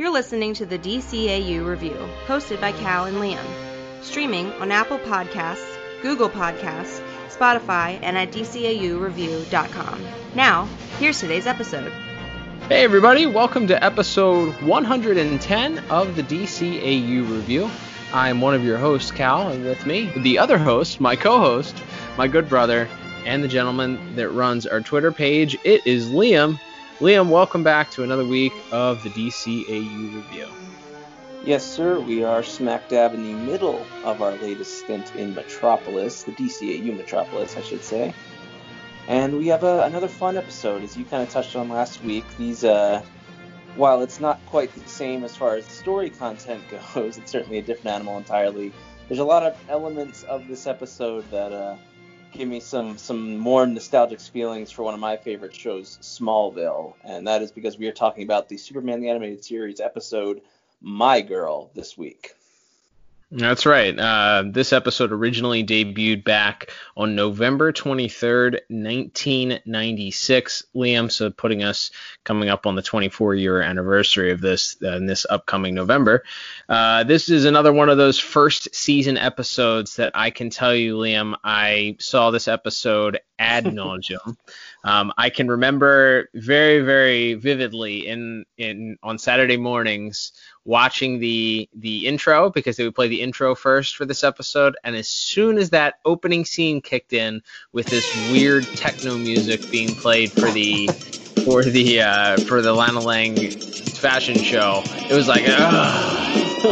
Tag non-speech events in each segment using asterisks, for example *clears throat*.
You're listening to the DCAU Review, hosted by Cal and Liam. Streaming on Apple Podcasts, Google Podcasts, Spotify, and at DCAUReview.com. Now, here's today's episode. Hey, everybody, welcome to episode 110 of the DCAU Review. I'm one of your hosts, Cal, and with me, the other host, my co host, my good brother, and the gentleman that runs our Twitter page. It is Liam. Liam, welcome back to another week of the DCAU review. Yes, sir. We are smack dab in the middle of our latest stint in Metropolis, the DCAU Metropolis, I should say. And we have a, another fun episode, as you kind of touched on last week. These, uh, while it's not quite the same as far as story content *laughs* goes, it's certainly a different animal entirely. There's a lot of elements of this episode that uh, give me some some more nostalgic feelings for one of my favorite shows, Smallville, and that is because we are talking about the Superman the Animated Series episode My Girl this week. That's right. Uh, this episode originally debuted back on November 23rd, 1996. Liam, so putting us coming up on the 24 year anniversary of this uh, in this upcoming November. Uh, this is another one of those first season episodes that I can tell you, Liam, I saw this episode ad nauseum. Um, I can remember very, very vividly in in on Saturday mornings watching the the intro because they would play the intro first for this episode, and as soon as that opening scene kicked in with this weird techno music being played for the for the uh, for the Lana Lang fashion show, it was like, oh,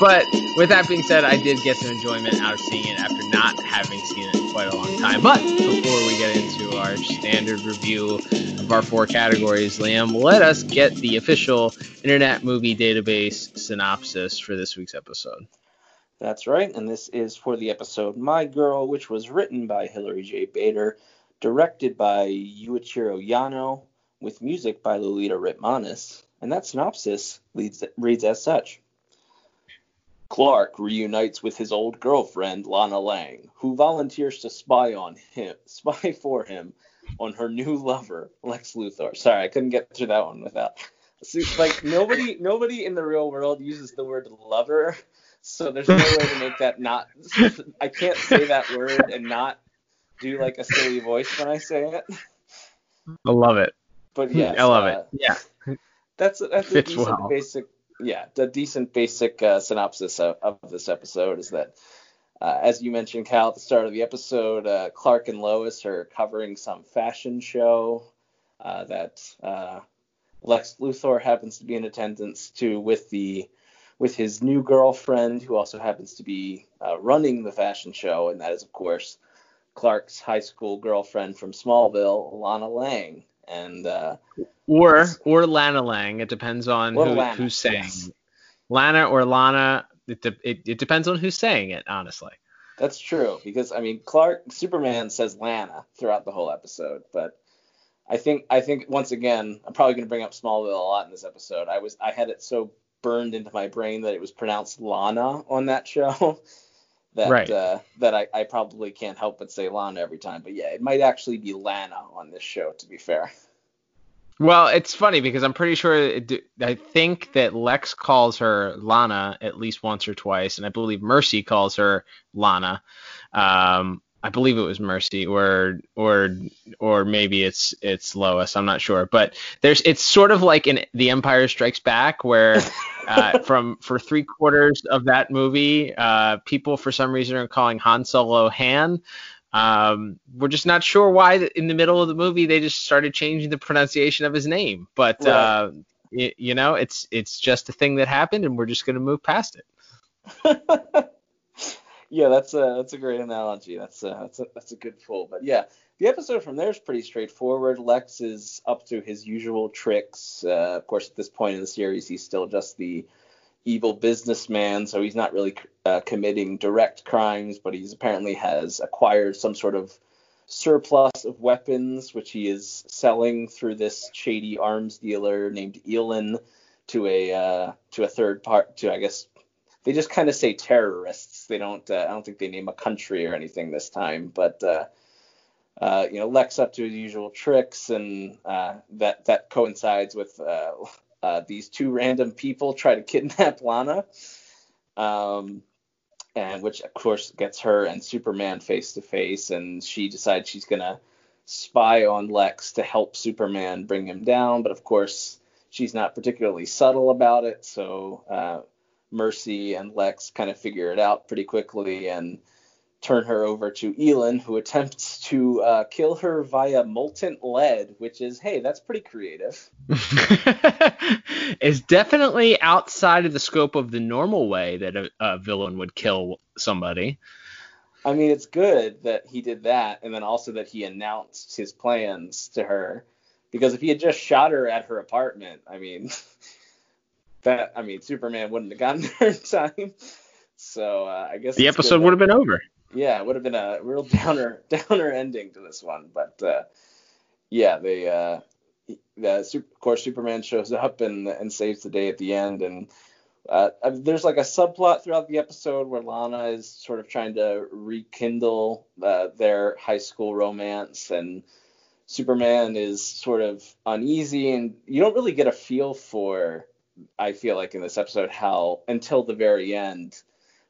but with that being said, I did get some enjoyment out of seeing it after not having seen it quite a long time. But before we get into our standard review of our four categories, Liam, let us get the official Internet Movie Database synopsis for this week's episode. That's right, and this is for the episode My Girl, which was written by Hilary J. Bader, directed by Yuichiro Yano, with music by Lolita Ritmanis, and that synopsis leads, reads as such. Clark reunites with his old girlfriend Lana Lang, who volunteers to spy on him, *laughs* spy for him on her new lover Lex Luthor. Sorry, I couldn't get through that one without. like nobody, nobody in the real world uses the word lover, so there's no way to make that not. *laughs* I can't say that word and not do like a silly voice when I say it. I love it. But yeah, I love uh, it. Yeah, that's that's a decent well. basic yeah, the decent basic uh, synopsis of, of, this episode is that, uh, as you mentioned, Cal, at the start of the episode, uh, Clark and Lois are covering some fashion show uh, that uh, Lex Luthor happens to be in attendance to with the with his new girlfriend, who also happens to be uh, running the fashion show, and that is, of course, Clark's high school girlfriend from Smallville, Lana Lang and uh, or or Lana Lang. It depends on who, Lana, who's saying yes. Lana or Lana. It, de- it, it depends on who's saying it, honestly. That's true because I mean Clark Superman says Lana throughout the whole episode, but I think I think once again I'm probably going to bring up Smallville a lot in this episode. I was I had it so burned into my brain that it was pronounced Lana on that show *laughs* that right. uh, that I, I probably can't help but say Lana every time. But yeah, it might actually be Lana on this show, to be fair. Well, it's funny because I'm pretty sure it, I think that Lex calls her Lana at least once or twice, and I believe Mercy calls her Lana. Um, I believe it was Mercy, or or or maybe it's it's Lois. I'm not sure, but there's it's sort of like in The Empire Strikes Back, where *laughs* uh, from for three quarters of that movie, uh, people for some reason are calling Han Solo Han. Um, we're just not sure why in the middle of the movie they just started changing the pronunciation of his name, but right. uh, it, you know, it's it's just a thing that happened, and we're just gonna move past it. *laughs* yeah, that's a that's a great analogy. That's a, that's a that's a good pull. But yeah, the episode from there is pretty straightforward. Lex is up to his usual tricks. Uh, of course, at this point in the series, he's still just the evil businessman, so he's not really uh, committing direct crimes, but he's apparently has acquired some sort of surplus of weapons, which he is selling through this shady arms dealer named Elin to a uh, to a third part to I guess they just kind of say terrorists. They don't. Uh, I don't think they name a country or anything this time. But uh, uh, you know, Lex up to his usual tricks, and uh, that that coincides with uh, *laughs* uh, these two random people try to kidnap *laughs* Lana, um, and which of course gets her and Superman face to face, and she decides she's gonna spy on Lex to help Superman bring him down, but of course she's not particularly subtle about it, so Mercy and Lex kind of figure it out pretty quickly and turn her over to Elin, who *laughs* attempts to uh, kill her via molten lead, which is, hey, that's pretty creative. *laughs* it's definitely outside of the scope of the normal way that a, a, villain would kill somebody. I mean, it's good that he did that, and then also that he announced his plans to her. Because if he had just shot her at her apartment, I mean, *laughs* that I mean, Superman wouldn't have gotten *laughs* there in time. So uh, I guess the episode would have been over yeah, it would have been a real *laughs* downer downer ending to this one. But uh, yeah, they uh, the of course Superman shows up and and saves the day at the end. And uh, there's like a subplot throughout the episode where Lana is sort of trying to rekindle uh, their high school romance and. Superman is sort of uneasy, and you don't really get a feel for, I feel like in this episode, how until the very end,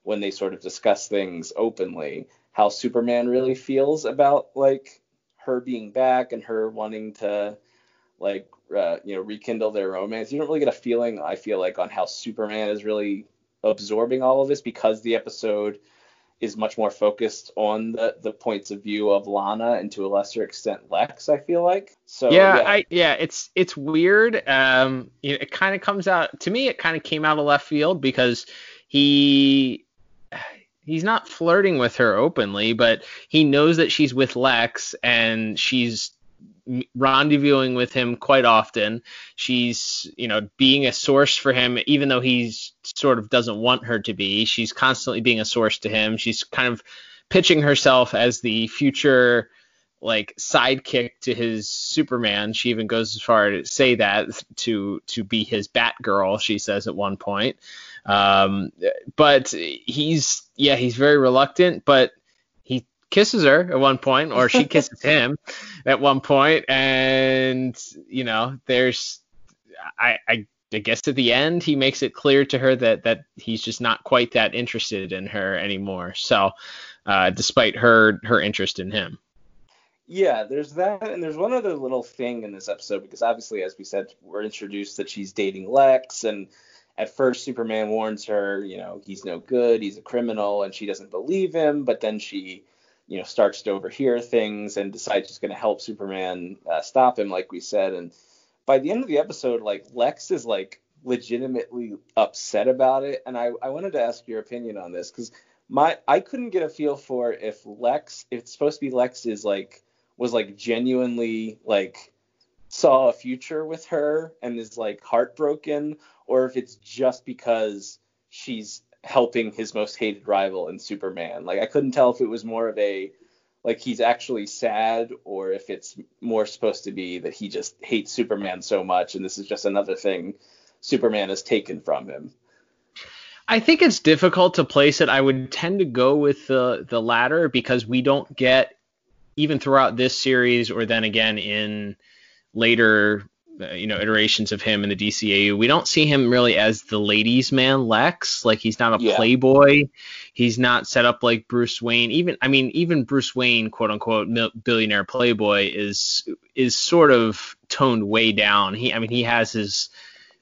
when they sort of discuss things openly how Superman really feels about like her being back and her wanting to like uh, you know rekindle their romance. You don't really get a feeling I feel like on how Superman is really absorbing all of this because the episode is much more focused on the the points of view of Lana and to a lesser extent Lex. I feel like so. Yeah, yeah. I yeah, it's it's weird. Um, it kind of comes out to me. It kind of came out of left field because he he's not flirting with her openly, but he knows that she's with Lex and she's rendezvousing with him quite often. She's, you know, being a source for him, even though he's sort of doesn't want her to be. She's constantly being a source to him. She's kind of pitching herself as the future like sidekick to his Superman. She even goes as far to say that to to be his Batgirl. She says at one point. Um, but he's yeah he's very reluctant, but kisses her at one point, or she *laughs* kisses him at one point, and you know there's I, I I guess at the end he makes it clear to her that that he's just not quite that interested in her anymore. So, uh, despite her her interest in him. Yeah, there's that, and there's one other little thing in this episode because obviously, as we said, we're introduced that she's dating Lex, and at first Superman warns her, you know, he's no good, he's a criminal, and she doesn't believe him. But then she, you know, starts to overhear things and decides she's going to help Superman uh, stop him, like we said. And by the end of the episode, like Lex is like legitimately upset about it. And I, I wanted to ask your opinion on this because my I couldn't get a feel for if Lex, if it's supposed to be Lex is like was like genuinely like saw a future with her and is like heartbroken or if it's just because she's helping his most hated rival in Superman. Like I couldn't tell if it was more of a like he's actually sad or if it's more supposed to be that he just hates Superman so much and this is just another thing Superman has taken from him. I think it's difficult to place it. I would tend to go with the the latter because we don't get even throughout this series or then again in later uh, you know iterations of him in the DCAU. We don't see him really as the ladies' man Lex. Like he's not a yeah. playboy. He's not set up like Bruce Wayne. Even I mean even Bruce Wayne, quote unquote, billionaire playboy is is sort of toned way down. He I mean he has his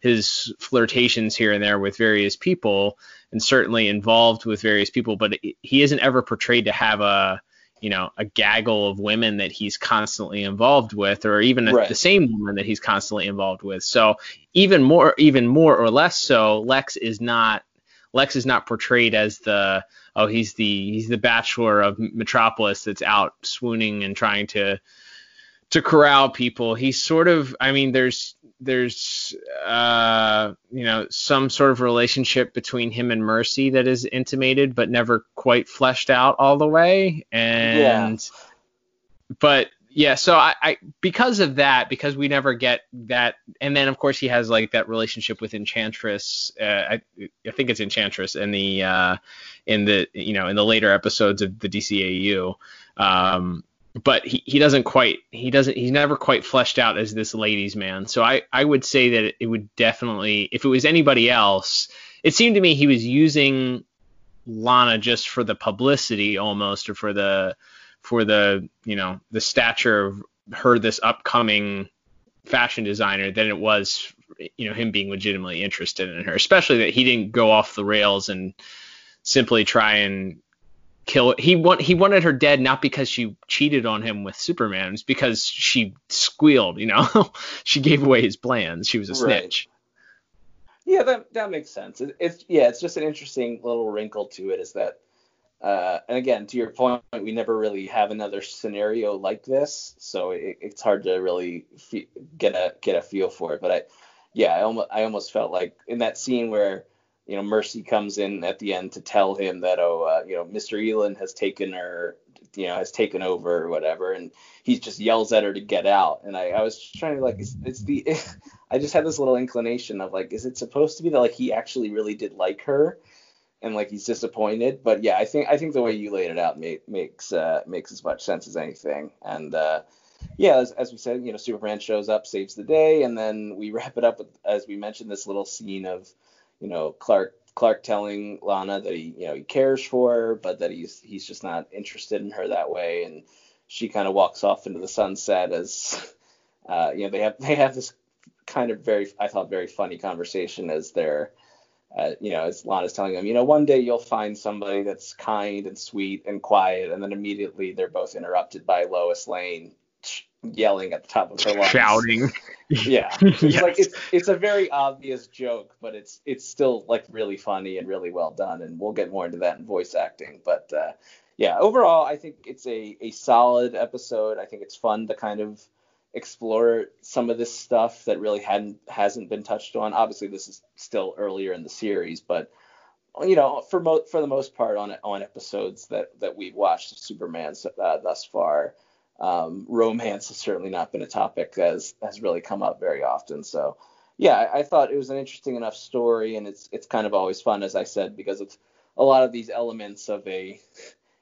his flirtations here and there with various people and certainly involved with various people, but he isn't ever portrayed to have a you know a gaggle of women that he's constantly involved with or even right. the same woman that he's constantly involved with so even more even more or less so lex is not lex is not portrayed as the oh he's the he's the bachelor of metropolis that's out swooning and trying to to corral people. He's sort of, I mean, there's there's uh, you know some sort of relationship between him and Mercy that is intimated but never quite fleshed out all the way. And yeah. but yeah, so I, I because of that, because we never get that, and then of course he has like that relationship with Enchantress. Uh, I, I think it's Enchantress in the uh, in the you know in the later episodes of the DCAU. Um, but he, he doesn't quite he doesn't he's never quite fleshed out as this ladies man. So I I would say that it would definitely if it was anybody else, it seemed to me he was using Lana just for the publicity almost or for the for the you know the stature of her this upcoming fashion designer than it was you know him being legitimately interested in her especially that he didn't go off the rails and simply try and kill he want he wanted her dead not because she cheated on him with superman it's because she squealed you know? *laughs* She gave away his plans. She was a snitch. Yeah that that makes sense. It, it's yeah it's just an interesting little wrinkle to it is that uh, and again, to your point, we never really have another scenario like this, so it, it's hard to really fe- get a get a feel for it. But I, yeah, I almost I almost felt like in that scene where you know Mercy comes in at the end to tell him that oh uh, you know Mr. Elin has taken her you know has taken over or whatever, and he just yells at her to get out. And I, I was trying to like it's, it's the *laughs* I just had this little inclination of like is it supposed to be that like he actually really did like her and like he's disappointed. But yeah, I think I think the way you laid it out make, makes uh, makes as much sense as anything. And uh, yeah, as, as we said, you know, Superman shows up, saves the day, and then we *laughs* wrap it up with, as we mentioned, this little scene of, you know, Clark Clark telling Lana that he, you know, he cares for her, but that he's he's just not interested in her that way, and she kind of walks off into the sunset as, *laughs* uh, you know, they have they have this kind of very I thought very funny conversation as they're uh, you know, as Lana's telling them, you know, one day you'll find somebody that's kind and sweet and quiet, and then immediately they're both interrupted by Lois Lane yelling at the top of her lungs, shouting. *laughs* Yeah, *laughs* it's yes. like it's it's a very obvious joke, but it's it's still like really funny and really well done, and we'll get more into that in voice acting. But uh, yeah, overall, I think it's a a solid episode. I think it's fun to kind of explore some of this stuff that really hadn't hasn't been touched on. Obviously, this is still earlier in the series, but you know, for mo- for the most part, on on episodes that that we've watched of Superman uh, thus far, um, romance has certainly not been a topic that has, has really come up very often. So, yeah, I, I, thought it was an interesting enough story, and it's it's kind of always fun, as I said, because it's a lot of these elements of a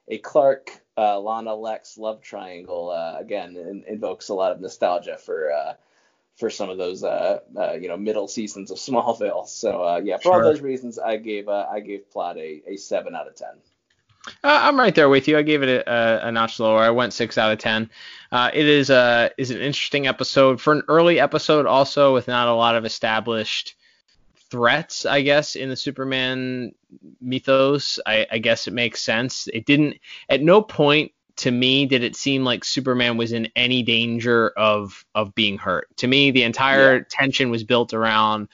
a Clark uh, Lana Lex love triangle uh, again in, invokes a lot of nostalgia for uh, for some of those uh, uh, you know middle seasons of *laughs* Smallville. So uh, yeah, for sure. all those reasons, I gave I gave Plot a, a seven out of ten. I'm right there with you. I gave it a, a, a notch lower. I went six out of ten. it is a is an interesting episode for an early episode, also with not a lot of established threats, I guess, in the Superman mythos. I, I guess it makes sense. It didn't at no point to me did it seem like Superman was in any danger of of being hurt. To me, the entire yeah. tension was built around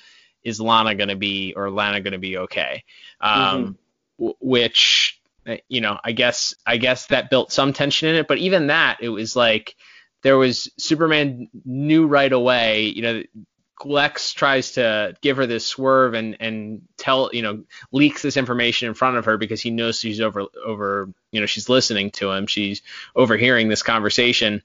is Lana going to be or Lana going to be okay, um, mm-hmm. w- which uh, Uh, you know I guess I guess that built some tension in it. But even that, it was like there was Superman knew right away. You know, Lex tries to give her this swerve and and tell you know leaks this information in front of her because he knows she's over over you know she's listening to him she's overhearing this conversation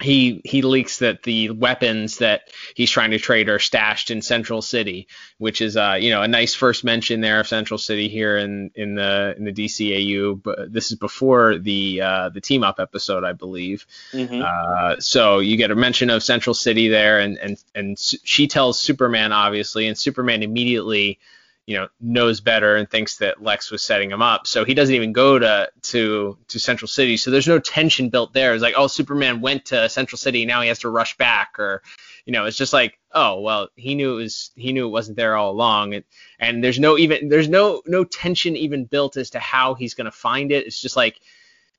he he leaks that the weapons that he's trying to trade are stashed in Central City, which is uh you know a nice first mention there of Central City here in in the in the DCAU. But this is before the uh, the team up episode, I believe. Mm-hmm. Uh, so you get a mention of Central City there, and and and she tells Superman obviously, and Superman immediately you know knows better and thinks that Lex was setting him up. So he doesn't even go to to to Central City. So there's no tension built there. It's like oh Superman went to Central City now he has to rush back or you know it's just like oh well he knew it was he knew it wasn't there all along and and there's no even there's no no tension even built as to how he's going to find it. It's just like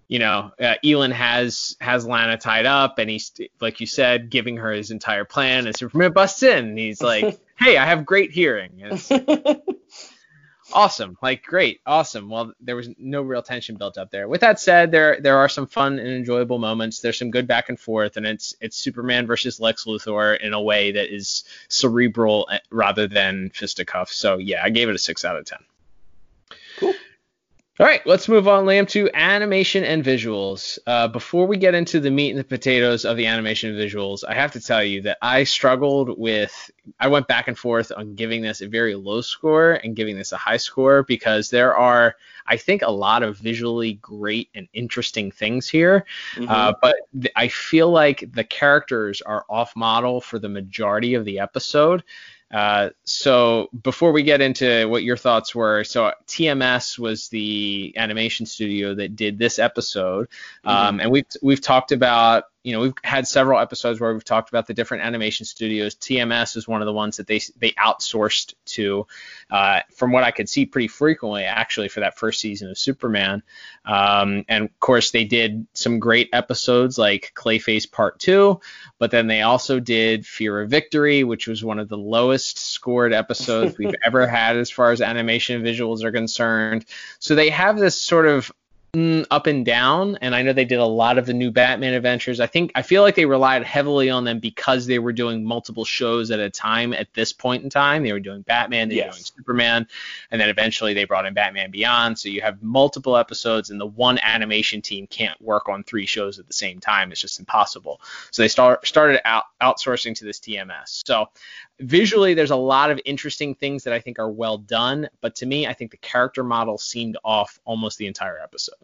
you know, uh, Elin has has Lana tied up, and he's like you said, giving her his entire plan. And Superman busts in, and he's like, *laughs* "Hey, I have great hearing." *laughs* awesome, like great, awesome. Well, there was no real tension built up there. With that said, there there are some fun and enjoyable moments. There's some good back and forth, and it's it's Superman versus Lex Luthor in a way that is cerebral eh, rather than fisticuffs. So yeah, I gave it a six out of ten. All right, let's move on, Liam, to animation and visuals. Uh, before we get into the meat and the potatoes of the animation and visuals, I have to tell you that I struggled with. I went back and forth on giving this a very low score and giving this a high score because there are, I think, a lot of visually great and interesting things here. Mm-hmm. Uh, but th- I feel like the characters are off model for the majority of the episode. Uh, so before we get into what your thoughts were, so TMS was the animation studio that did this episode, mm-hmm. um, and we've we've talked about you know, we've had several episodes where we've talked about the different animation studios. TMS is one of the ones that they they outsourced to, uh, from what I could see pretty frequently actually for that first season of Superman. Um, and of course they did some great episodes like Clayface Part Two, but then they also did Fear of Victory, which was one of the lowest scored episodes we've *laughs* ever had as far as animation visuals are concerned. So they have this sort of Mm, up and down and i know they did a lot of the new batman adventures. I think i feel like they relied heavily on them because they were doing multiple shows at a time at this point in time. They were doing batman they yes. were doing superman and then eventually they brought in batman beyond. So you have multiple episodes and the one animation team can't work on three shows at the same time. It's just impossible. So they start started out outsourcing to this tms so visually there's a lot of interesting things that I think are well done, but to me I think the character model seemed off almost the entire episode.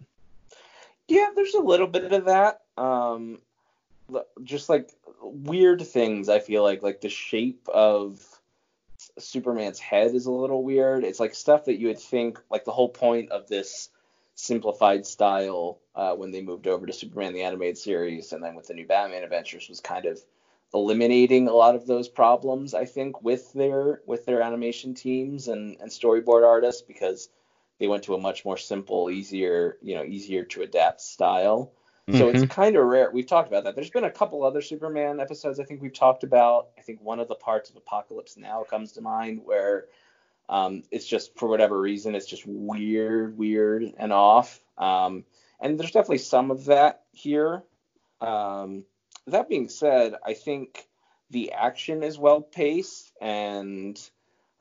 Yeah, there's a little bit of that. Um, just like weird things I feel like like the shape of Superman's head is a little weird. It's like stuff that you would think like the whole point of this simplified style uh, when they moved over to Superman the animated series and then with the new Batman adventures was kind of eliminating a lot of those problems i think with their with their animation teams and, and storyboard artists because they went to a much more simple easier you know easier to adapt style mm-hmm. so it's mm-hmm. kind of rare we've talked about that there's been a couple other superman episodes i think we've talked about i think one of the parts of Apokolips now comes to mind where um, it's just for whatever reason it's just weird weird and off um, and there's definitely some of that here um, that being said, I think the action is well paced, and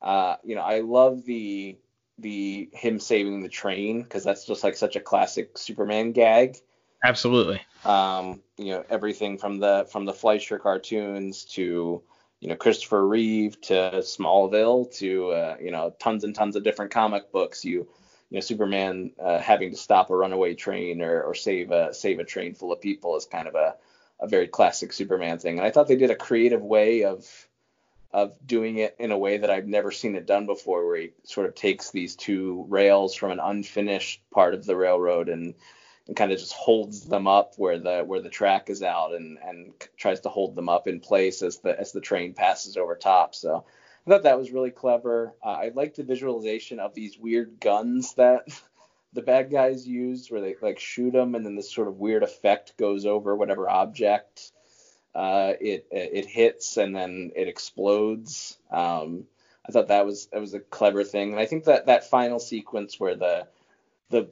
uh, you know, I love the the him saving the train because that's just like such a classic Superman gag. Absolutely. Um, you know, everything from the from the Fleischer cartoons to you know Christopher Reeve to Smallville to uh, you know tons and tons of different comic books. You you know Superman uh, having to stop a runaway train or, or save a save a train full of people is kind of a a very classic Superman thing. And I thought they did a creative way of of doing it in a way that I've never seen it done before, where he sort of takes these two rails from an unfinished part of the railroad and and kind of just holds them up where the where the track is out and and tries to hold them up in place as the as the train passes over top. So I thought that was really clever. Uh, I like the visualization of these weird guns that the bad guys use where they like shoot them and then this sort of weird effect goes over whatever object uh, it it hits and then it explodes. Um, I thought that was that was a clever thing, and I think that that final sequence where the the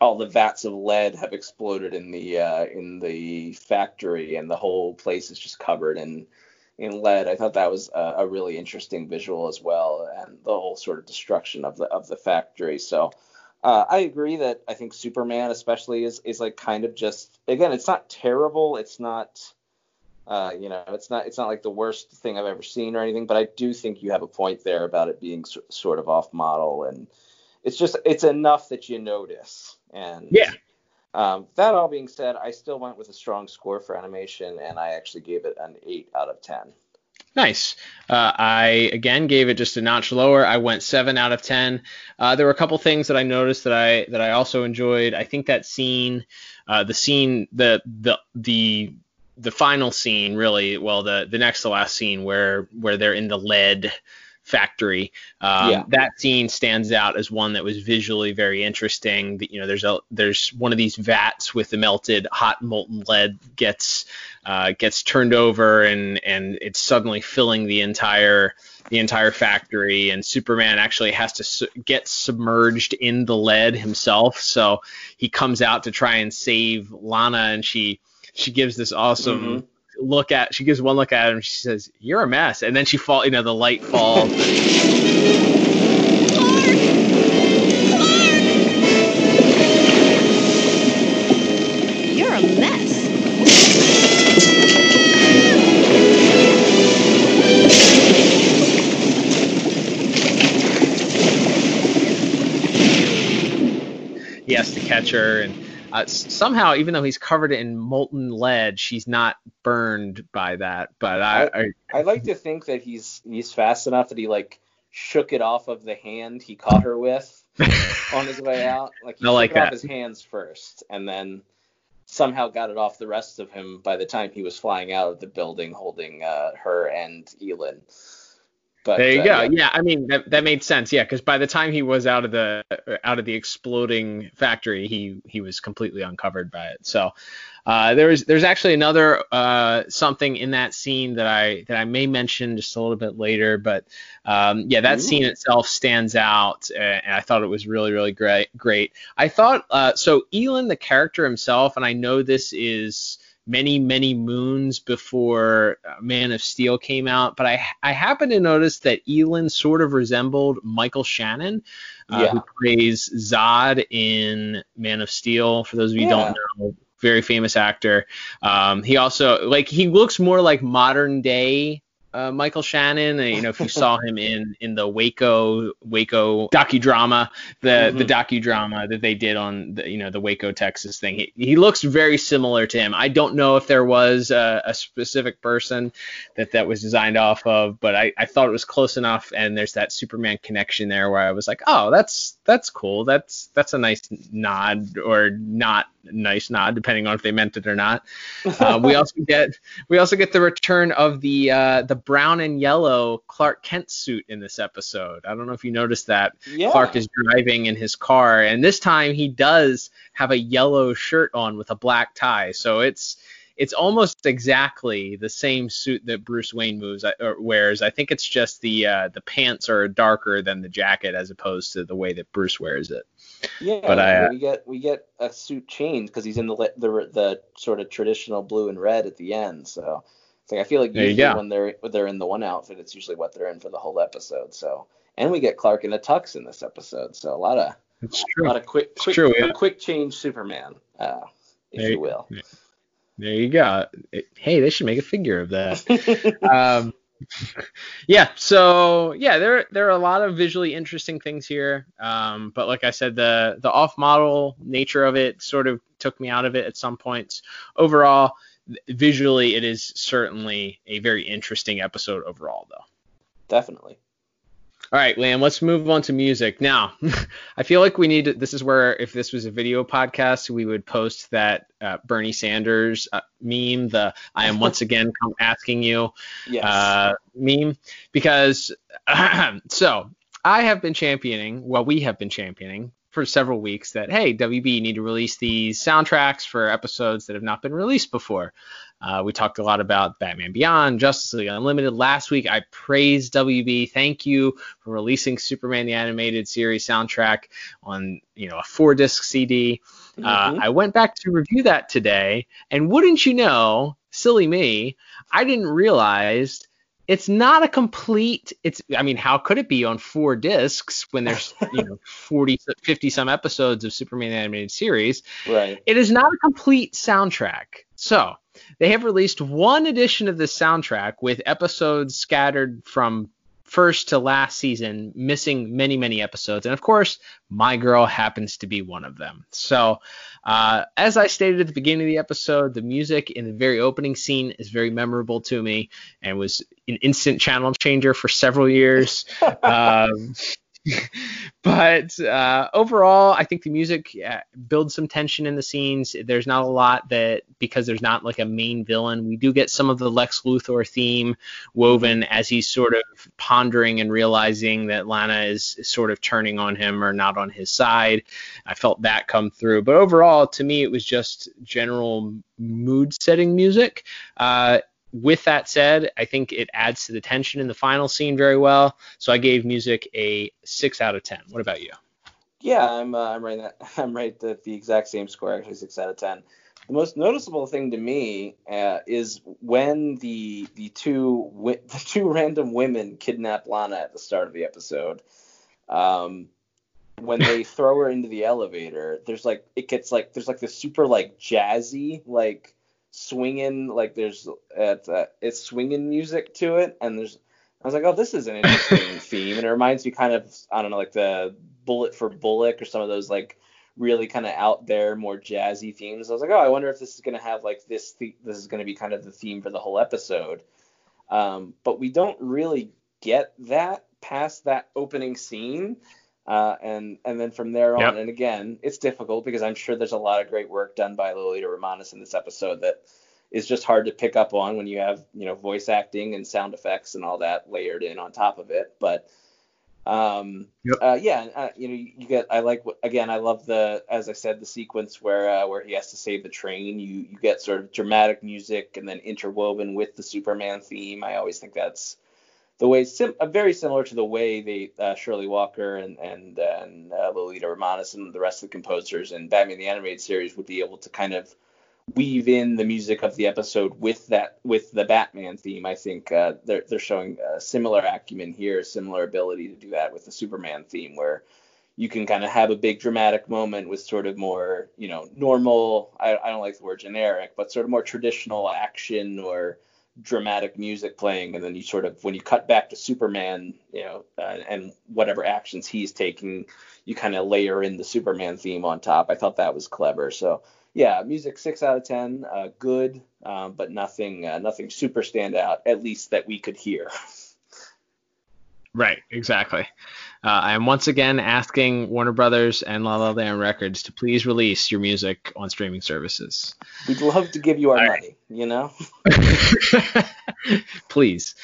all the vats of lead have exploded in the uh, in the factory and the whole place is just covered in in lead. I thought that was a, a really interesting visual as well, and the whole sort of destruction of the of the factory. So uh, I agree that I think Superman especially is is like kind of just again it's not terrible it's not uh, you know it's not it's not like the worst thing I've ever seen or anything but I do think you have a point there about it being so, sort of off model and it's just it's enough that you notice and yeah um, that all being said I still went with a strong score for animation and I actually gave it an eight out of ten. Nice. Uh, I again gave it just a notch lower. I went seven out of ten. Uh, there were a couple things that I noticed that I that I also enjoyed. I think that scene, uh, the scene, the the the the final scene, really, well, the the next to last scene where where they're in the lead factory. Um, yeah. That scene stands out as one that was visually very interesting. You know, there's a there's one of these vats with the melted hot molten lead gets uh, gets turned over and and it's suddenly filling the entire the entire factory and Superman actually has to su- get submerged in the lead himself. So he comes out to try and save Lana and she she gives this awesome mm-hmm look at she gives one look at him she says you're a mess. And then she fall you know the light falls. *laughs* You're a mess. He has to catch her, and uh, somehow, even though he's covered in molten lead, she's not burned by that. But I, I, I, I like to think that he's he's fast enough that he like shook it off of the hand he caught her with *laughs* on his way out. Like he I like took it off that. his hands first, and then somehow got it off the rest of him by the time he was flying out of the building holding uh, her and Elin. But There you uh, go. yeah. Yeah. I mean that that made sense. Yeah, because by the time he was out of the out of the exploding factory, he he was completely uncovered by it. So uh, there's there's actually another uh, something in that scene that I that I may mention just a little bit later, but um, yeah, that Ooh. scene itself stands out, and I thought it was really really great. Great. I thought uh, so. Elin, the character himself, and I know this is many many moons before uh, Man of Steel came out, but I I happened to notice that Elin sort of resembled Michael Shannon, uh, Yeah. who plays Zod in Man of Steel. For those of you who Yeah. don't know, very famous actor. Um, he also like he looks more like modern day. Uh, Michael Shannon, uh, you know, if you *laughs* saw him in in the Waco Waco docudrama, the the Mhm. docudrama that they did on the you know the Waco Texas thing, he, he looks very similar to him. I don't know if there was a, a specific person that that was designed off of, but I, I thought it was close enough, and there's that Superman connection there where I was like, oh, that's that's cool. That's that's a nice nod or not nice nod, depending on if they meant it or not. *laughs* Uh, we also get we also get the return of the uh, the brown and yellow Clark Kent suit in this episode. I don't know if you noticed that. yeah. Clark is driving in his car, and this time he does have a yellow shirt on with a black tie. So it's it's almost exactly the same suit that Bruce Wayne moves uh, or wears. I think it's just the uh, the pants are darker than the jacket as opposed to the way that Bruce wears it. Yeah, But I, uh, we get we get a suit change because he's in the the the sort of traditional blue and red at the end. So it's like I feel like There usually when they're when they're in the one outfit, it's usually what they're in for the whole episode. So and we get Clark in a tux in this episode. So a lot of It's a lot of quick quick true, yeah. quick change Superman, uh, if There- you will. There you go. Hey, they should make a figure of that. *laughs* um, *laughs* yeah, so yeah, there there are a lot of visually interesting things here. Um, but like I said, the the off model nature of it sort of took me out of it at some points. Overall, visually, it is certainly a very interesting episode overall, though. Definitely. All right, Liam, let's move on to music. Now, *laughs* I feel like we need to, this is where, if this was a video podcast, we would post that uh, Bernie Sanders uh, meme, the I am once again *laughs* come asking you Yes. uh, meme, because, *clears throat* so I have been championing, well, we have been championing for several weeks that, hey, WB, you need to release these soundtracks for episodes that have not been released before. Uh, we talked a lot about Batman Beyond, Justice League Unlimited. Last week, I praised WB. Thank you for releasing Superman the Animated Series soundtrack on, you know, a four disc CD. Uh, Mhm. I went back to review that today, and wouldn't you know, silly me, I didn't realize it's not a complete. It's, I mean, how could it be on four discs when there's, *laughs* you know, 40, 50 some episodes of Superman Animated Series? right. It is not a complete soundtrack. So they have released one edition of the soundtrack with episodes scattered from first to last season, missing many, many episodes. And of course, My Girl happens to be one of them. So, uh, as I stated at the beginning of the episode, the music in the very opening scene is very memorable to me and was an instant channel changer for several years. *laughs* um, *laughs* but uh, overall, I think the music uh, builds some tension in the scenes. There's not a lot that because there's not like a main villain. We do get some of the Lex Luthor theme woven as he's sort of pondering and realizing that Lana is sort of turning on him or not on his side. I felt that come through. But overall, to me, it was just general mood setting music. Uh, with that said, I think it adds to the tension in the final scene very well. So I gave music a six out of ten. What about you? Yeah, I'm uh, I'm right at, *laughs* I'm right at the exact same score actually six out of ten. The most noticeable thing to me uh, is when the the two wi- *laughs* the two random women kidnap Lana at the start of the episode. Um, when they *laughs* throw her into the elevator, there's like it gets like there's like this super like jazzy like swinging like there's it's, uh, it's swinging music to it and there's I was like oh this is an interesting *laughs* theme and it reminds me kind of I don't know like the Bullet for Bullock or some of those like really kind of out there, more jazzy themes. I was like, oh, I wonder if this is going to have like this. Th- this is going to be kind of the theme for the whole episode. Um, but we don't really get that past that opening scene. Uh, and and then from there on, yep. and again, it's difficult because I'm sure there's a lot of great work done by Lolita Ritmanis in this episode that is just hard to pick up on when you have you know voice acting and sound effects and all that layered in on top of it. But um, yep. uh, yeah, uh, you know, you get. I like again. I love the, as I said, the sequence where uh, where he has to save the train. You you get sort of dramatic music and then interwoven with the Superman theme. I always think that's the way sim- uh, very similar to the way they uh, Shirley Walker and and and uh, Lolita Ritmanis and the rest of the composers in Batman the Animated Series would be able to kind of weave in the music of the episode with that with the Batman theme. I think uh, they're they're showing a similar acumen here, similar ability to do that with the Superman theme, where you can kind of have a big dramatic moment with sort of more you know normal. I, I don't like the word generic, but sort of more traditional action or dramatic music playing, and then you sort of when you cut back to Superman, you know, uh, and whatever actions he's taking, you kind of layer in the Superman theme on top. I thought that was clever. So yeah, music six out of ten, uh, good, um, but nothing uh, nothing super standout, at least that we could hear. *laughs* Right, exactly. Uh, I am once again asking Warner Brothers and La La Land Records to please release your music on streaming services. We'd love to give you our all money, right. you know? *laughs* please.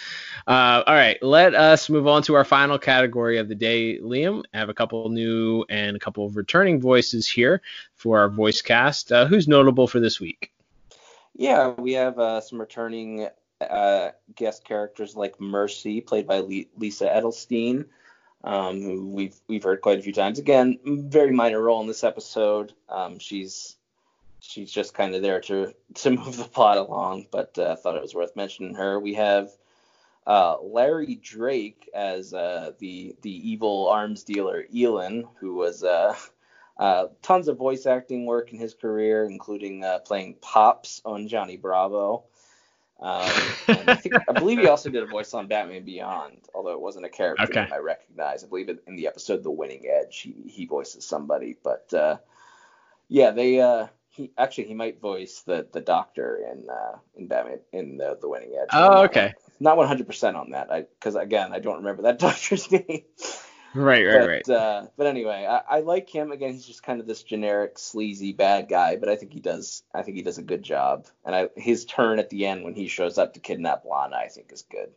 Uh, all right, let us move on to our final category of the day. Liam, I have a couple new and a couple of returning voices here for our voice cast. Uh, who's notable for this week? Yeah, we have uh, some returning uh, guest characters like Mercy, played by Le- Lisa Edelstein, um, who we've we've heard quite a few times. Again, very minor role in this episode. Um, she's she's just kind of there to to *laughs* move the plot along, but uh, thought it was worth mentioning her. We have uh, Larry Drake as uh, the the evil arms dealer Elin, who was uh, *laughs* uh, tons of voice acting work in his career, including uh, playing Pops on Johnny Bravo. Um, *laughs* I, think, I believe he also did a voice on Batman Beyond, although it wasn't a character okay. I recognize. I believe in the episode The Winning Edge, he, he voices somebody. But uh, yeah, they uh, he actually he might voice the the Doctor in uh, in Batman in the, the Winning Edge. Oh, okay. Not 100% on that, because again, I don't remember that *laughs* Doctor's name. Right, right, but, right. Uh, but anyway, I, I, like him. Again, he's just kind of this generic sleazy bad guy, but I think he does. I think he does a good job. And I, his turn at the end when he shows up to kidnap Lana, I think is good.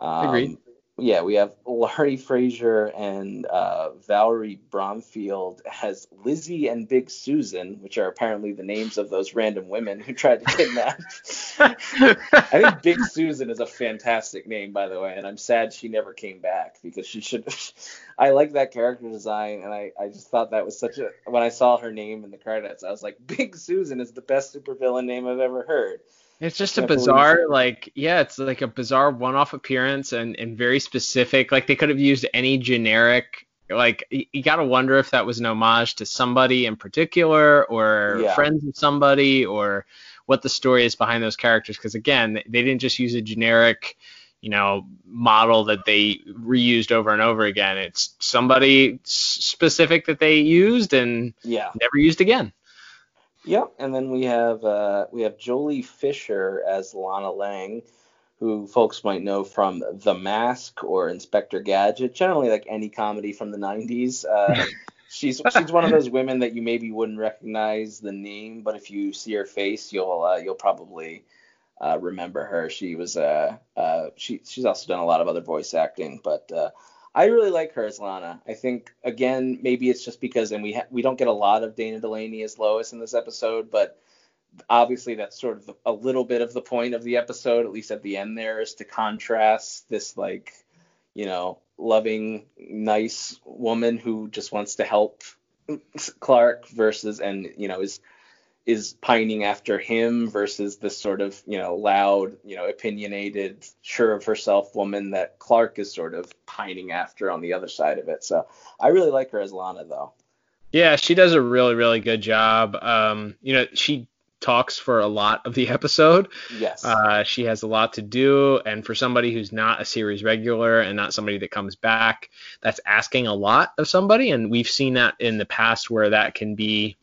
Um, Agreed yeah, we have Laurie Frazier and uh, Valerie Bromfield as Lizzie and Big Susan, which are apparently the names of those random women who tried to kidnap. *laughs* *laughs* I think Big Susan is a fantastic name, by the way, and I'm sad she never came back because she should. *laughs* I like that character design, and I, I just thought that was such a. When I saw her name in the credits, I was like, Big Susan is the best supervillain name I've ever heard. It's just a bizarre, like, yeah, it's like a bizarre one-off appearance and, and very specific. Like they could have used any generic. Like you, got to wonder if that was an homage to somebody in particular, or yeah. friends of somebody, or what the story is behind those characters. Because again, they didn't just use a generic, you know, model that they reused over and over again. It's somebody specific that they used and yeah. never used again. Yep, and then we have uh, we have Joely Fisher as Lana Lang, who folks might know from The Mask or Inspector Gadget, generally like any comedy from the 90s. Uh, *laughs* she's *laughs* she's one of those women that you maybe wouldn't recognize the name, but if you see her face, you'll uh, you'll probably uh, remember her. She was uh, uh, she she's also done a lot of other voice acting, but uh, I really like her as Lana. I think again, maybe it's just because, and we ha- we don't get a lot of Dana Delany as Lois in this episode, but obviously that's sort of a little bit of the point of the episode, at least at the end there, is to contrast this like, you know, loving, nice woman who just wants to help Clark versus, and you know, is is pining after him versus this sort of you know loud you know opinionated sure of herself woman that clark is sort of pining after on the other side of it. So i really like her as lana though. Yeah she does a really really good job. Um you know she talks for a lot of the episode. Yes. Uh, she has a lot to do, and for somebody who's not a series regular and not somebody that comes back, that's asking a lot of somebody. And we've seen that in the past where that can be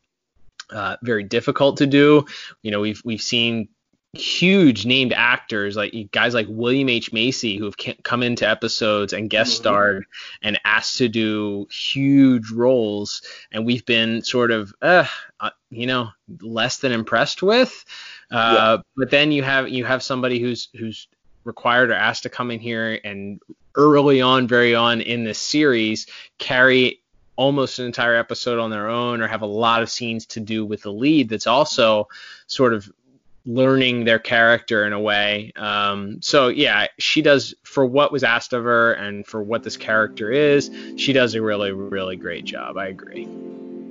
uh, very difficult to do. You know, we've we've seen huge named actors like guys like William H Macy who have come into episodes and guest mm-hmm. starred mm-hmm. and asked to do huge roles and we've been sort of uh, uh you know less than impressed with uh, yeah. but then you have you have somebody who's who's required or asked to come in here and early on very on in this series carry almost an entire episode on their own or have a lot of scenes to do with the lead that's also sort of learning their character in a way. Um, so yeah, she does for what was asked of her and for what this character is. She does a really, really great job. I agree.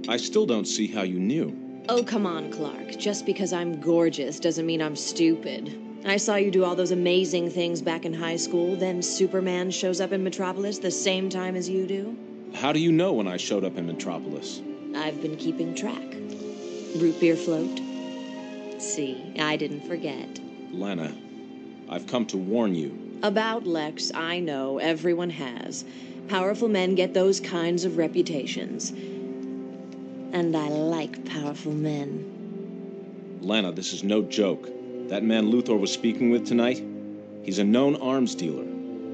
I still don't see how you knew. Oh come on, Clark. Just because I'm gorgeous doesn't mean I'm stupid. I saw you do all those amazing things back in high school. Then Superman shows up in Metropolis the same time as you do. How do you know when I showed up in Metropolis? I've been keeping track. Root beer float, See, I didn't forget. Lana, I've come to warn you. About Lex, I know everyone has. Powerful men get those kinds of reputations. And I like powerful men. Lana, this is no joke. That man Luthor was speaking with tonight, he's a known arms dealer,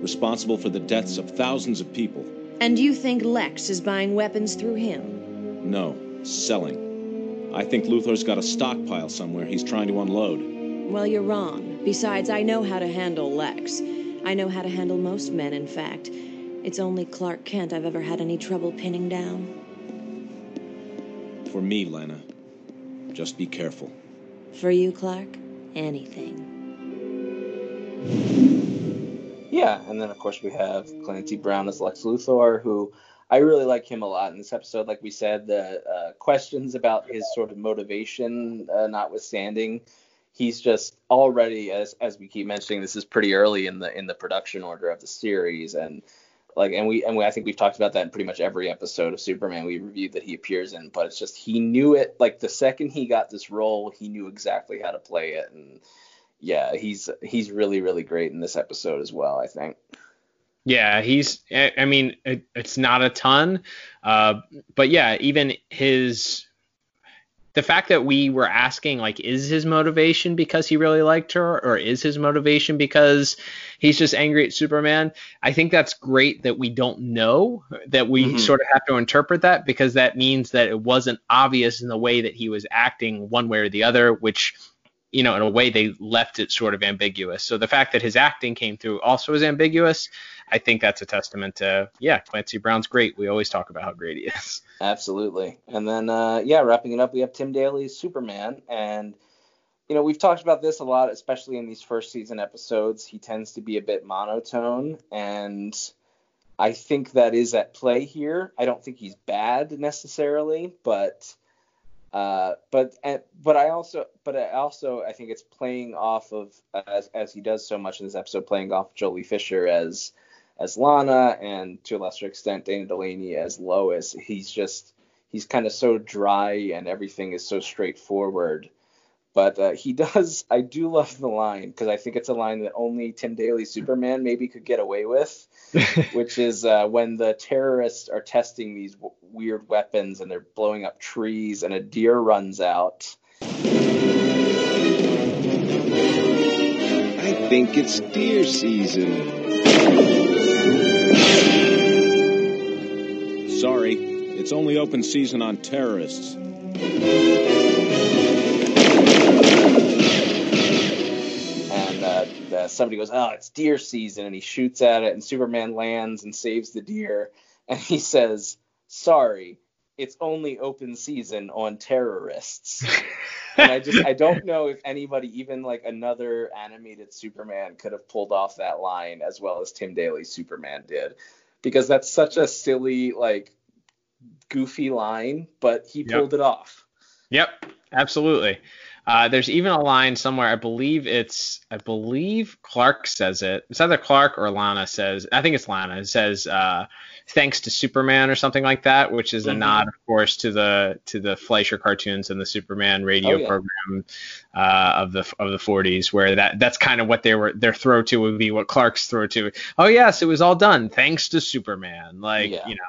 responsible for the deaths of thousands of people. And you think Lex is buying weapons through him? No, selling. I think Luthor's got a stockpile somewhere he's trying to unload. Well, you're wrong. Besides, I know how to handle Lex. I know how to handle most men, in fact. It's only Clark Kent I've ever had any trouble pinning down. For me, Lana. Just be careful. For you, Clark, anything. Yeah, and then of course we have Clancy Brown as Lex Luthor, who I really like him a lot in this episode. Like we said, the uh, questions about his sort of motivation, uh, notwithstanding, he's just already as as we keep mentioning, this is pretty early in the in the production order of the series, and like and we and we, I think we've talked about that in pretty much every episode of Superman we reviewed that he appears in. But it's just he knew it. Like the second he got this role, he knew exactly how to play it, and yeah, he's he's really really great in this episode as well. I think. Yeah, he's. I mean, it, it's not a ton, uh, but yeah, even his. The fact that we were asking, like, is his motivation because he really liked her, or is his motivation because he's just angry at Superman? I think that's great that we don't know, that we mm-hmm. sort of have to interpret that because that means that it wasn't obvious in the way that he was acting one way or the other, which you know, in a way they left it sort of ambiguous. So the fact that his acting came through also is ambiguous. I think that's a testament to yeah, Clancy Brown's great. We always talk about how great he is. Absolutely. And then uh, yeah, wrapping it up, we have Tim Daly's Superman, and you know we've talked about this a lot, especially in these first season episodes. He tends to be a bit monotone, and I think that is at play here. I don't think he's bad necessarily, but uh, but and, but I also but I also I think it's playing off of as as he does so much in this episode, playing off Joely Fisher as as Lana and to a lesser extent Dana Delany as Lois. He's just he's kind of so dry and everything is so straightforward. But uh, he *laughs* does. I do love the line because I think it's a line that only Tim Daly Superman maybe could get away with, *laughs* which is uh, when the terrorists are testing these weird weapons and they're blowing up trees and a deer runs out. I think it's deer season. Sorry, it's only open season on terrorists. And uh, somebody goes, "Oh, it's deer season," and he shoots at it, and Superman lands and saves the deer, and he says, "Sorry, it's only open season on terrorists." and I just I don't *laughs* know if anybody, even like another animated Superman, could have pulled off that line as well as Tim Daly's Superman did, because that's such a silly like goofy line, but he pulled it off. Yep, absolutely. Uh, there's even a line somewhere. I believe it's. I believe Clark says it. It's either Clark or Lana says. I think it's Lana. It says, uh, "Thanks to Superman" or something like that, which is a Mhm. nod, of course, to the to the Fleischer cartoons and the Superman radio Oh, yeah. program uh, of the of the 40s, where that that's kind of what they were. Their throw to would be what Clark's throw to. Oh yes, it was all done thanks to Superman. Like Yeah. you know.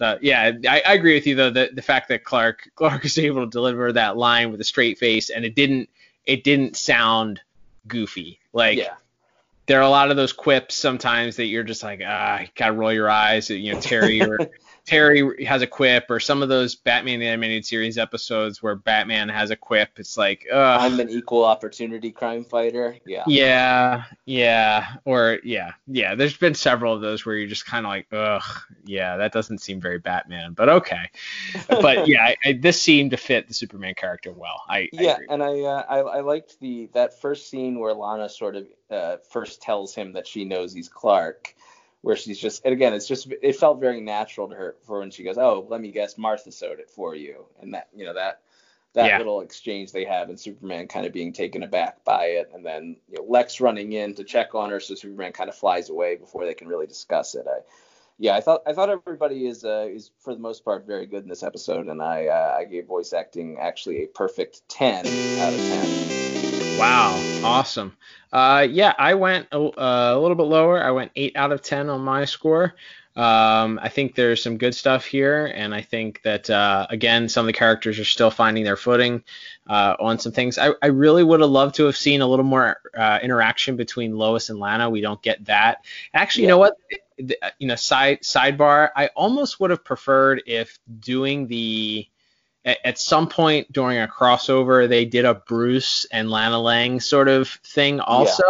So yeah, I, I agree with you though. The the fact that Clark *laughs* Clark is able to deliver that line with a straight face and it didn't it didn't sound goofy. Like yeah. there are a lot of those quips sometimes that you're just like ah, you gotta roll your eyes. You know, Terry or *laughs* Terry has a quip, or some of those Batman the Animated Series episodes where Batman has a quip. It's like, ugh. I'm an equal opportunity crime fighter. Yeah. Yeah, yeah, or yeah, yeah. There's been several of those where you're just kind of like, ugh, yeah, that doesn't seem very Batman, but okay. But *laughs* yeah, I, I, this seemed to fit the Superman character well. I, I yeah, agree. and I, uh, I I liked the that first scene where Lana sort of uh, first tells him that she knows he's Clark, where she's just and again it's just it felt very natural to her for when she goes, oh, let me guess, Martha sewed it for you, and that you know that that Yeah. little exchange they have and Superman kind of being taken aback by it, and then you know Lex running in to check on her, so Superman kind of flies away before they can really discuss it. I, yeah, I thought I thought everybody is uh, is for the most part very good in this episode, and I uh, I gave voice acting actually a perfect ten out of ten. Wow, awesome. Uh, yeah, I went a, uh, a little bit lower. I went eight out of ten on my score. Um, I think there's some good stuff here, and I think that uh, again, some of the characters are still finding their footing uh, on some things. I, I really would have loved to have seen a little more uh, interaction between Lois and Lana. We don't get that. Actually, you know what? You know, side sidebar. I almost would have preferred if doing the at, at some point during a crossover they did a Bruce and Lana Lang sort of thing also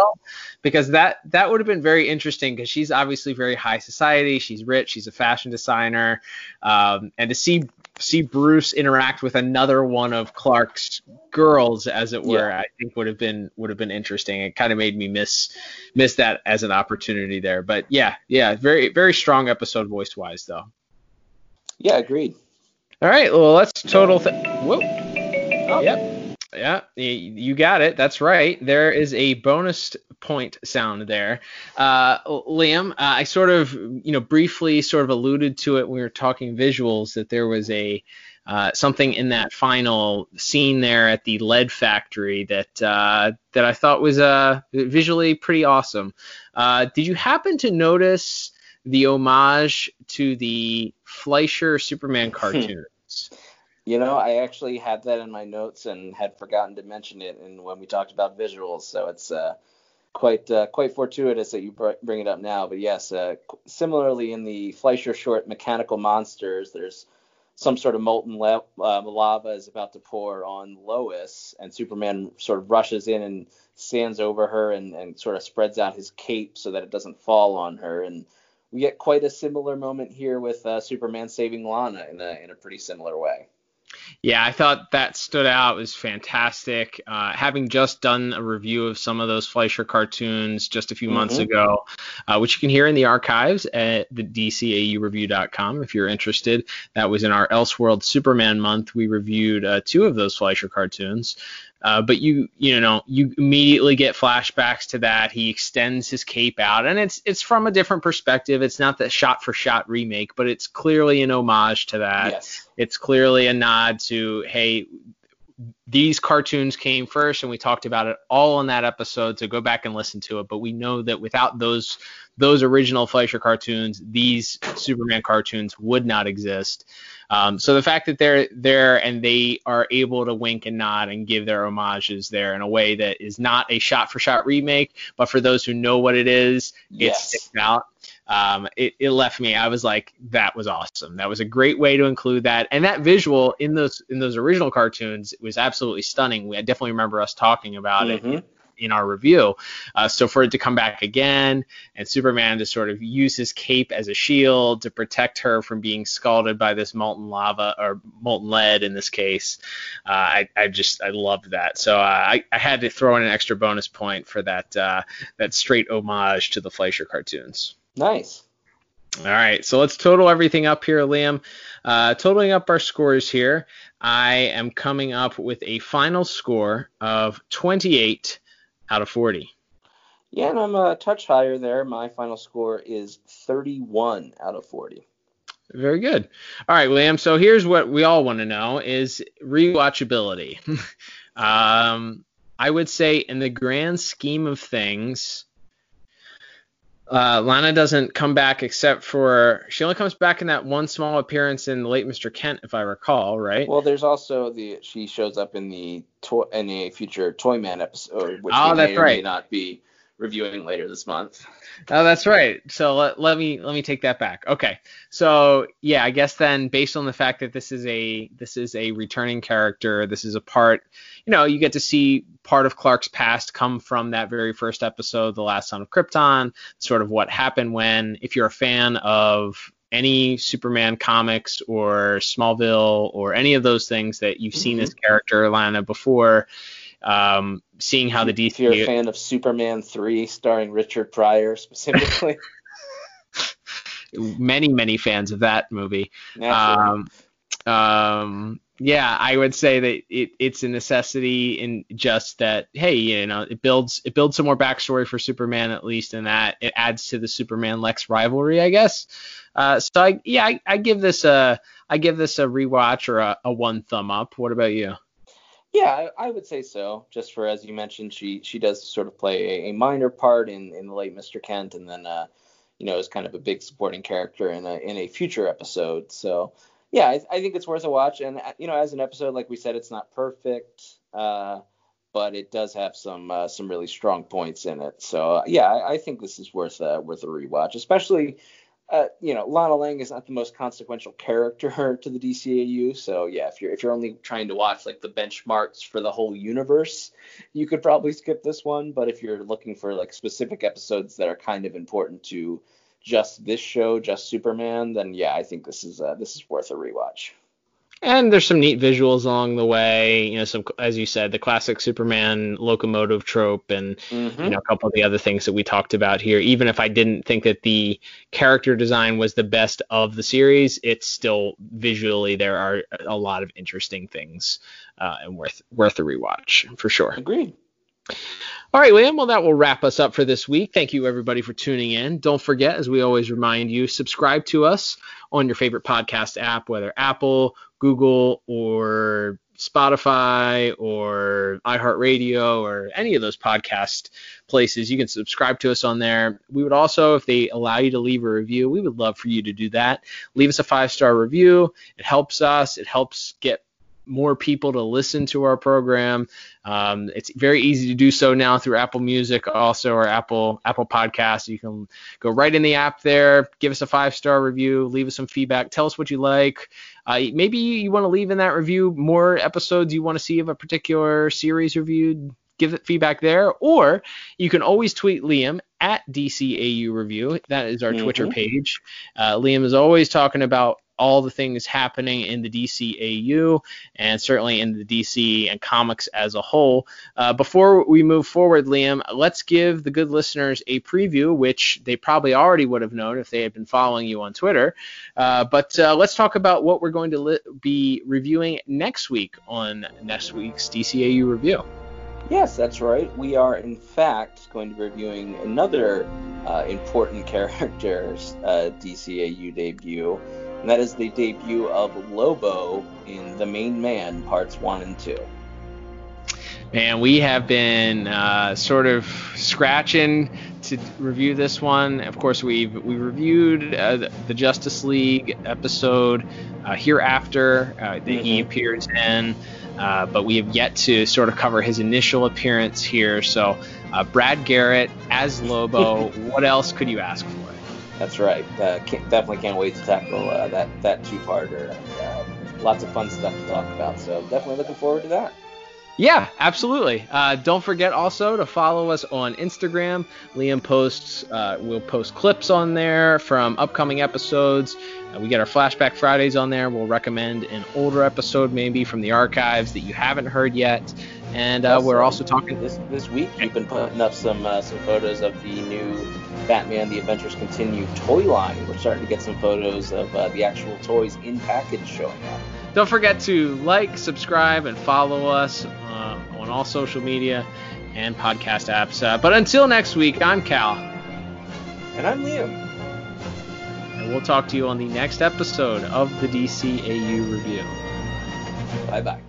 because that that would have been very interesting because she's obviously very high society she's rich she's a fashion designer um, and to see see Bruce interact with another one of Clark's girls as it were Yeah. I think would have been would have been interesting it kind of made me miss miss that as an opportunity there but yeah yeah very very strong episode voice wise though Yeah, agreed. All right, well, let's total. Th- Whoa. Yep. Yeah, you got it. That's right. There is a bonus point sound there. Uh, Liam, uh, I sort of, you know, briefly sort of alluded to it when we were talking visuals that there was a uh, something in that final scene there at the lead factory that uh, that I thought was uh, visually pretty awesome. Uh, did you happen to notice the homage to the Fleischer Superman cartoons? You know, I actually had that in my notes and had forgotten to mention it in when we talked about visuals. So it's uh, quite uh, quite fortuitous that you br- bring it up now. But yes, uh, similarly in the Fleischer short Mechanical Monsters, there's some sort of molten la- uh, lava is about to pour on Lois, and Superman sort of rushes in and stands over her and, and sort of spreads out his cape so that it doesn't fall on her. And we get quite a similar moment here with uh, Superman saving Lana in a in a pretty similar way. Yeah, I thought that stood out. It was fantastic. Uh, having just done a review of some of those Fleischer cartoons just a few months Mhm. ago, uh, which you can hear in the archives at the DCAUreview.com if you're interested. That was in our Elseworld Superman month. We reviewed uh, two of those Fleischer cartoons. Uh, but you you know you immediately get flashbacks to that. He extends his cape out, and it's it's from a different perspective. It's not the shot for shot remake, but it's clearly an homage to that yes. it's clearly a nod to hey these cartoons came first and we talked about it all on that episode so go back and listen to it. But we know that without those those original Fleischer cartoons these Superman cartoons would not exist. Um, so the fact that they're there and they are able to wink and nod and give their homages there in a way that is not a shot for shot remake but for those who know what it is it Yes. sticks out um, it, it left me. I was like, that was awesome. That was a great way to include that, and that visual in those in those original cartoons was absolutely stunning. We I definitely remember us talking about it Mhm. in our review. Uh, so for it to come back again, and Superman to sort of use his cape as a shield to protect her from being scalded by this molten lava or molten lead in this case, uh, I, I just I loved that. So uh, I, I had to throw in an extra bonus point for that uh, that straight homage to the Fleischer cartoons. Nice. All right, so let's total everything up here, Liam. Uh, totaling up our scores here, I am coming up with a final score of 28 out of 40. Yeah, and I'm a touch higher there. My final score is 31 out of 40. Very good. All right, Liam. So here's what we all want to know: is rewatchability. *laughs* um, I would say, in the grand scheme of things, uh, Lana doesn't come back except for she only comes back in that one small appearance in the late Mr. Kent, if I recall, right? Well, there's also the she shows up in the toy in a future Toyman episode, which Oh, may or may not be reviewing later this month. Oh, that's right. So let, let me let me take that back. Okay. So yeah, I guess then based on the fact that this is a this is a returning character, this is a part, you know, you get to see part of Clark's past come from that very first episode, The Last Son of Krypton, sort of what happened when if you're a fan of any Superman comics or Smallville or any of those things that you've seen Mhm. this character Lana before, um, seeing how the If you're a fan of Superman 3 starring Richard Pryor specifically, *laughs* many many fans of that movie. Um, um, yeah, I would say that it, it's a necessity in just that. Hey, you know, it builds it builds some more backstory for Superman at least, and that it adds to the Superman Lex rivalry, I guess. Uh, so I yeah, I, I give this a I give this a rewatch or a, a one thumb up. What about you? Yeah, I, I would say so. Just for as you mentioned, she she does sort of play a, a minor part in, in the late Mr. Kent, and then uh, you know is kind of a big supporting character in a in a future episode. So yeah, I, I think it's worth a watch. And uh, you know, as an episode, like we said, it's not perfect, uh, but it does have some uh, some really strong points in it. So uh, yeah, I, I think this is worth uh, worth a rewatch, especially. Uh, you know, Lana Lang is not the most consequential character *laughs* to the DCAU, so yeah, if you're if you're only trying to watch like the benchmarks for the whole universe, you could probably skip this one. But if you're looking for like specific episodes that are kind of important to just this show, just Superman, then yeah, I think this is uh, this is worth a rewatch. And there's some neat visuals along the way. You know, some as you said, the classic Superman locomotive trope, and Mm-hmm. you know a couple of the other things that we talked about here. Even if I didn't think that the character design was the best of the series, it's still visually there are a lot of interesting things uh, and worth worth a rewatch for sure. Agreed. All right, Liam. Well, that will wrap us up for this week. Thank you, everybody, for tuning in. Don't forget, as we always remind you, subscribe to us on your favorite podcast app, whether Apple, Google, or Spotify, or iHeartRadio, or any of those podcast places. You can subscribe to us on there. We would also, if they allow you to leave a review, we would love for you to do that. Leave us a five star review. It helps us. It helps get more people to listen to our program. Um, it's very easy to do so now through Apple Music, also or Apple Apple Podcasts. You can go right in the app there, give us a five star review, leave us some feedback, tell us what you like. Uh, maybe you want to leave in that review more episodes you want to see of a particular series reviewed. Give it feedback there, or you can always tweet Liam at DCAU Review. That is our Twitter Mhm. page. Uh, Liam is always talking about all the things happening in the DCAU and certainly in the DC and comics as a whole. Uh, before we move forward, Liam, let's give the good listeners a preview, which they probably already would have known if they had been following you on Twitter. Uh, but uh, let's talk about what we're going to li- be reviewing next week on next week's DCAU review. Yes, that's right. We are, in fact, going to be reviewing another uh, important *laughs* character's uh, DCAU debut, and that is the debut of Lobo in The Main Man, Parts 1 and 2. Man, we have been uh, sort of scratching to review this one. Of course, we've we reviewed uh, the Justice League episode uh, hereafter uh, that he Mhm. appears in, uh, but we have yet to sort of cover his initial appearance here. So, uh, Brad Garrett as Lobo. *laughs* what else could you ask for? That's right. Uh, can't, definitely can't wait to tackle uh, that, that two-parter. Um, lots of fun stuff to talk about, so definitely looking forward to that. Yeah, absolutely. Uh, don't forget also to follow us on Instagram. Liam posts, uh, we'll post clips on there from upcoming episodes. Uh, we get our Flashback Fridays on there. We'll recommend an older episode maybe from the archives that you haven't heard yet. And uh, we're also talking this this week. We've been putting up some uh, some photos of the new Batman: The Adventures Continue toy line. We're starting to get some photos of uh, the actual toys in package showing up. Don't forget to like, subscribe, and follow us uh, on all social media and podcast apps. Uh, but until next week, I'm Cal. And I'm Liam. We'll talk to you on the next episode of the DCAU Review. Bye bye.